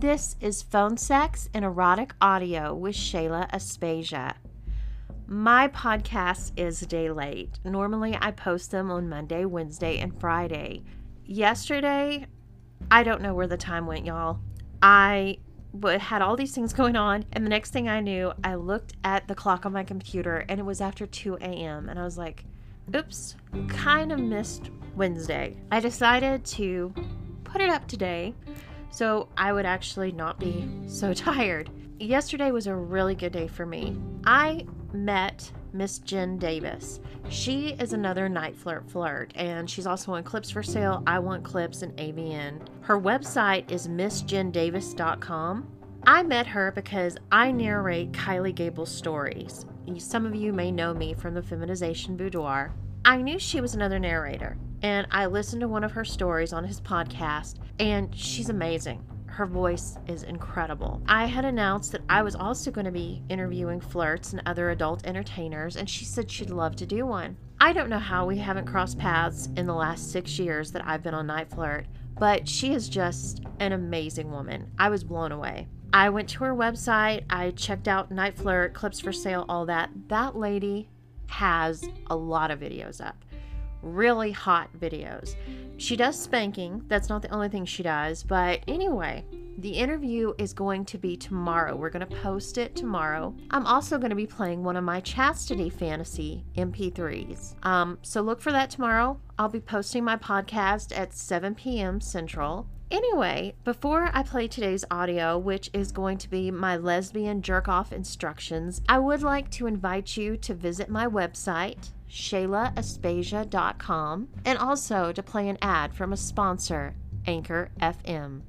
This is Phone Sex and Erotic Audio with Shayla Aspasia. My podcast is a day late. Normally, I post them on Monday, Wednesday, and Friday. Yesterday, I don't know where the time went, y'all. I had all these things going on, and the next thing I knew, I looked at the clock on my computer and it was after 2 a.m. And I was like, oops, kind of missed Wednesday. I decided to put it up today so I would actually not be so tired. Yesterday was a really good day for me. I met Miss Jen Davis. She is another NiteFlirt flirt, and she's also on Clips4Sale, I Want Clips, and AVN. Her website is missjendavis.com. I met her because I narrate Kylie Gable's stories. Some of you may know me from the Feminization Boudoir. I knew she was another narrator, and I listened to one of her stories on his podcast, and she's amazing. Her voice is incredible. I had announced that I was also going to be interviewing flirts and other adult entertainers, and she said she'd love to do one. I don't know how we haven't crossed paths in the last six years that I've been on NiteFlirt, but she is just an amazing woman. I was blown away. I went to her website, I checked out NiteFlirt, clips for sale, all that. That lady has a lot of videos up. Really hot videos. She does spanking. That's not the only thing she does. But anyway, the interview is going to be tomorrow. We're going to post it tomorrow. I'm also going to be playing one of my chastity fantasy MP3s. Um, so look for that tomorrow. I'll be posting my podcast at 7 p.m. Central. Anyway, before I play today's audio, which is going to be my lesbian jerk off instructions, I would like to invite you to visit my website, ShaylaAspasia.com, and also to play an ad from a sponsor, Anchor FM.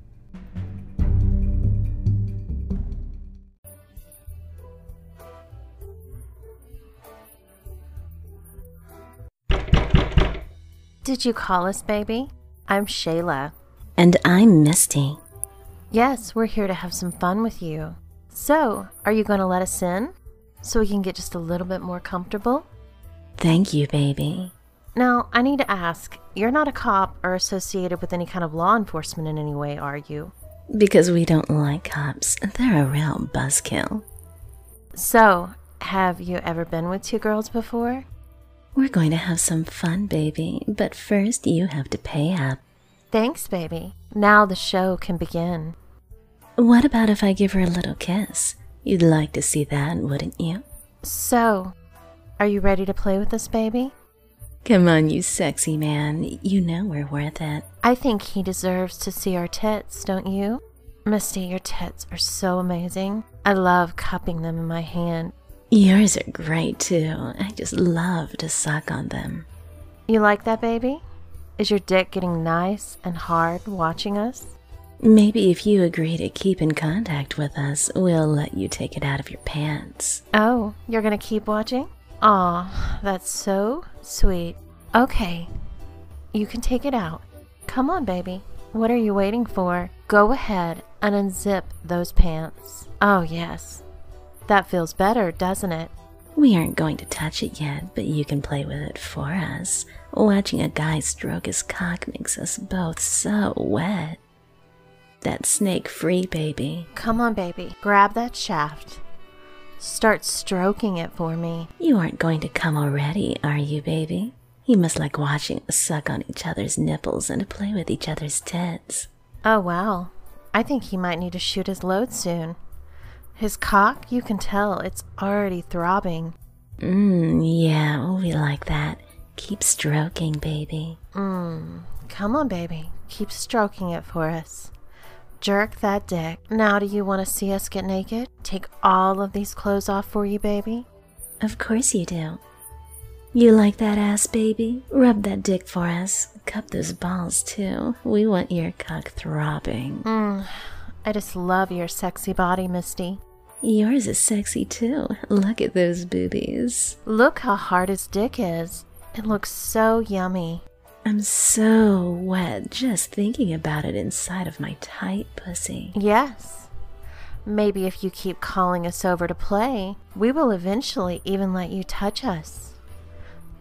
Did you call us, baby? I'm Shayla. And I'm Misty. Yes, we're here to have some fun with you. So, are you going to let us in so we can get just a little bit more comfortable? Thank you, baby. Now, I need to ask you're not a cop or associated with any kind of law enforcement in any way, are you? Because we don't like cops. They're a real buzzkill. So, have you ever been with two girls before? We're going to have some fun, baby, but first you have to pay up. Thanks, baby. Now the show can begin. What about if I give her a little kiss? You'd like to see that, wouldn't you? So, are you ready to play with us, baby? Come on, you sexy man. You know we're worth it. I think he deserves to see our tits, don't you? Misty, your tits are so amazing. I love cupping them in my hand. Yours are great too. I just love to suck on them. You like that, baby? Is your dick getting nice and hard watching us? Maybe if you agree to keep in contact with us, we'll let you take it out of your pants. Oh, you're gonna keep watching? Aw, that's so sweet. Okay, you can take it out. Come on, baby. What are you waiting for? Go ahead and unzip those pants. Oh, yes. That feels better, doesn't it? We aren't going to touch it yet, but you can play with it for us. Watching a guy stroke his cock makes us both so wet. That snake free, baby. Come on, baby. Grab that shaft. Start stroking it for me. You aren't going to come already, are you, baby? You must like watching us suck on each other's nipples and play with each other's tits. Oh, wow. I think he might need to shoot his load soon. His cock, you can tell, it's already throbbing. Mmm, yeah, we like that. Keep stroking, baby. Mmm, come on, baby. Keep stroking it for us. Jerk that dick. Now, do you want to see us get naked? Take all of these clothes off for you, baby? Of course you do. You like that ass, baby? Rub that dick for us. Cup those balls, too. We want your cock throbbing. Mmm, I just love your sexy body, Misty. Yours is sexy, too. Look at those boobies. Look how hard his dick is. It looks so yummy. I'm so wet just thinking about it inside of my tight pussy. Yes. Maybe if you keep calling us over to play, we will eventually even let you touch us.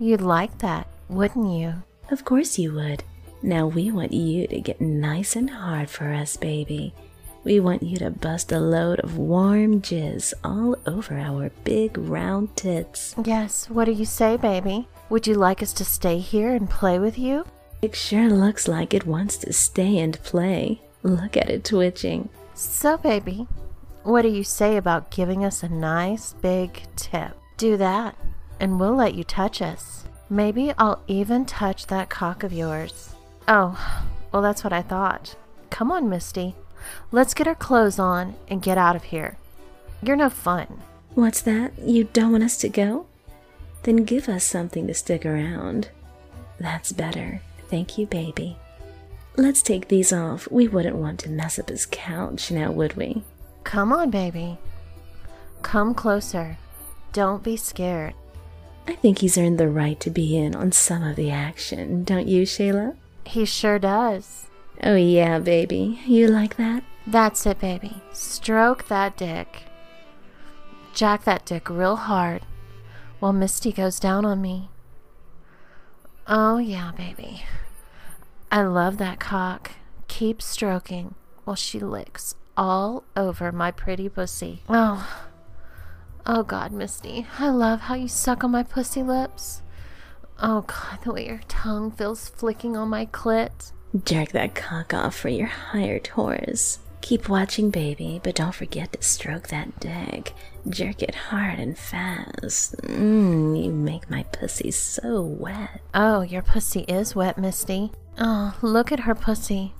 You'd like that, wouldn't you? Of course you would. Now we want you to get nice and hard for us, baby. We want you to bust a load of warm jizz all over our big round tits. Yes, what do you say, baby? Would you like us to stay here and play with you? It sure looks like it wants to stay and play. Look at it twitching. So, baby, what do you say about giving us a nice big tip? Do that, and we'll let you touch us. Maybe I'll even touch that cock of yours. Oh, well, that's what I thought. Come on, Misty. Let's get our clothes on and get out of here. You're no fun. What's that? You don't want us to go? Then give us something to stick around. That's better. Thank you, baby. Let's take these off. We wouldn't want to mess up his couch, now would we? Come on, baby. Come closer. Don't be scared. I think he's earned the right to be in on some of the action, don't you, Shayla? He sure does. Oh, yeah, baby. You like that? That's it, baby. Stroke that dick. Jack that dick real hard while Misty goes down on me. Oh, yeah, baby. I love that cock. Keep stroking while she licks all over my pretty pussy. Oh, oh God, Misty. I love how you suck on my pussy lips. Oh God, the way your tongue feels flicking on my clit. Jerk that cock off for your hired horse. Keep watching, baby, but don't forget to stroke that dick. Jerk it hard and fast. Mmm, you make my pussy so wet. Oh, your pussy is wet, Misty. Oh, look at her pussy.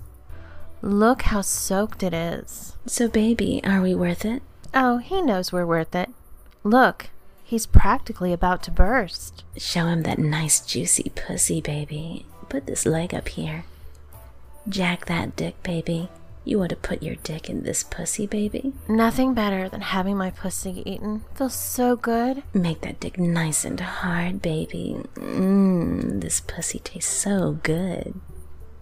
Look how soaked it is. So, baby, are we worth it? Oh, he knows we're worth it. Look, he's practically about to burst. Show him that nice juicy pussy, baby. Put this leg up here. Jack that dick, baby. You want to put your dick in this pussy, baby? Nothing better than having my pussy eaten. Feels so good. Make that dick nice and hard, baby. Mmm, this pussy tastes so good.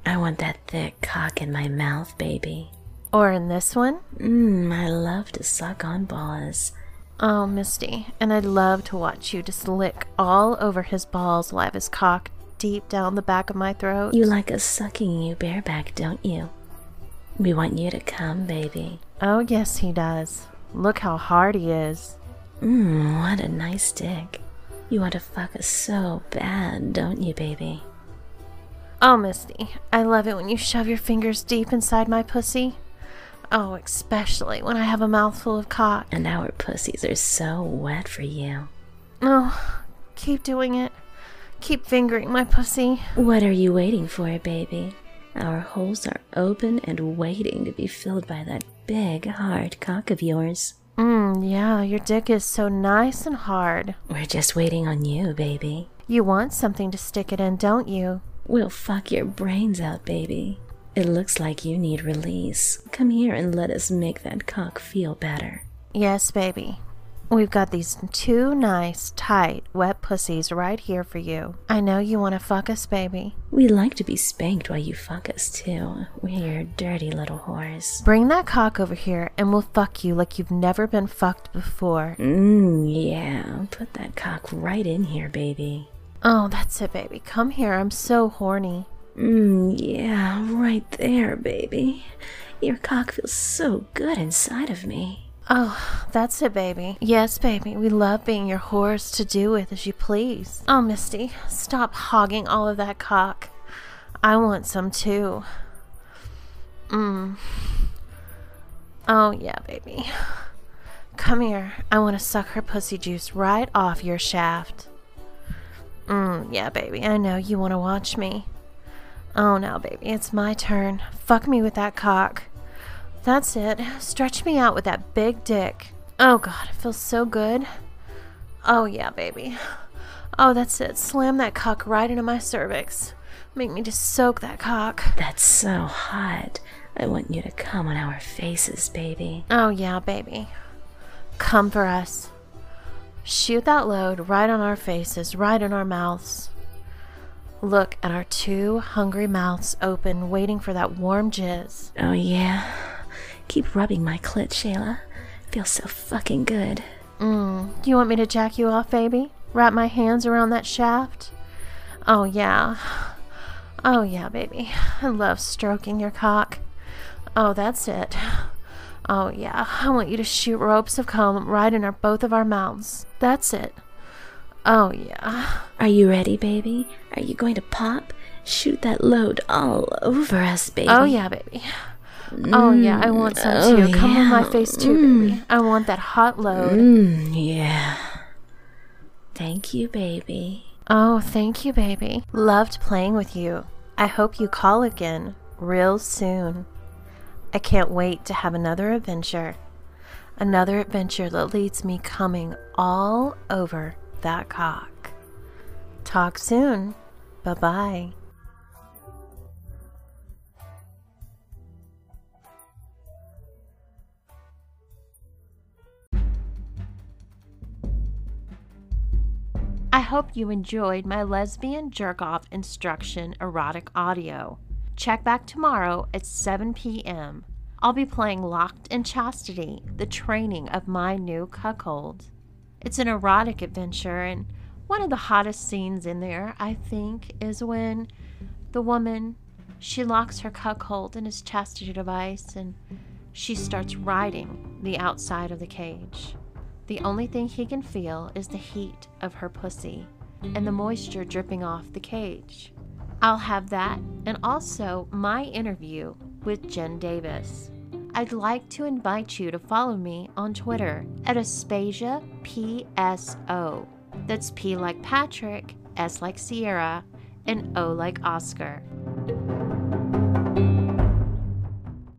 I want that thick cock in my mouth, baby. Or in this one? Mmm, I love to suck on balls. Oh, Misty, and I'd love to watch you just lick all over his balls while I have his cock deep down the back of my throat. You like us sucking you bareback, don't you? We want you to come, baby. Oh, yes, he does. Look how hard he is. Mmm, what a nice dick. You want to fuck us so bad, don't you, baby? Oh, Misty, I love it when you shove your fingers deep inside my pussy. Oh, especially when I have a mouthful of cock. And our pussies are so wet for you. Oh, keep doing it. Keep fingering my pussy. What are you waiting for, baby? Our holes are open and waiting to be filled by that big, hard cock of yours. Mmm, yeah, your dick is so nice and hard. We're just waiting on you, baby. You want something to stick it in, don't you? We'll fuck your brains out, baby. It looks like you need release. Come here and let us make that cock feel better. Yes, baby. We've got these two nice, tight, wet pussies right here for you. I know you want to fuck us, baby. We like to be spanked while you fuck us, too. We're dirty little whores. Bring that cock over here and we'll fuck you like you've never been fucked before. Mmm, yeah. Put that cock right in here, baby. Oh, that's it, baby. Come here. I'm so horny. Mmm, yeah, right there, baby. Your cock feels so good inside of me. Oh, that's it, baby. Yes, baby. We love being your whores to do with as you please. Oh, Misty, stop hogging all of that cock. I want some too. Mmm. Oh, yeah, baby. Come here. I want to suck her pussy juice right off your shaft. Mmm, yeah, baby. I know you want to watch me. Oh, now, baby, it's my turn. Fuck me with that cock. That's it. Stretch me out with that big dick. Oh, God, it feels so good. Oh, yeah, baby. Oh, that's it. Slam that cock right into my cervix. Make me just soak that cock. That's so hot. I want you to come on our faces, baby. Oh, yeah, baby. Come for us. Shoot that load right on our faces, right in our mouths. Look at our two hungry mouths open, waiting for that warm jizz. Oh, yeah. Keep rubbing my clit, Shayla. Feels so fucking good. Mmm. Do you want me to jack you off, baby? Wrap my hands around that shaft? Oh, yeah. Oh, yeah, baby. I love stroking your cock. Oh, that's it. Oh, yeah. I want you to shoot ropes of comb right in our both of our mouths. That's it. Oh, yeah. Are you ready, baby? Are you going to pop? Shoot that load all over us, baby. Oh, yeah, baby. Oh, yeah. I want some Oh, too. Come on my face too, baby. I want that hot load. Mm, yeah. Thank you, baby. Oh, thank you, baby. Loved playing with you. I hope you call again real soon. I can't wait to have another adventure. Another adventure that leads me coming all over that cock. Talk soon. Bye bye. Hope you enjoyed my lesbian jerk off instruction erotic audio. Check back tomorrow at 7 p.m. I'll be playing Locked in Chastity, the training of my new cuckold. It's an erotic adventure, and one of the hottest scenes in there, I think, is when the woman she locks her cuckold in his chastity device and she starts riding the outside of the cage. The only thing he can feel is the heat of her pussy and the moisture dripping off the cage. I'll have that and also my interview with Jen Davis. I'd like to invite you to follow me on Twitter at Aspasia PSO. That's P like Patrick, S like Sierra, and O like Oscar.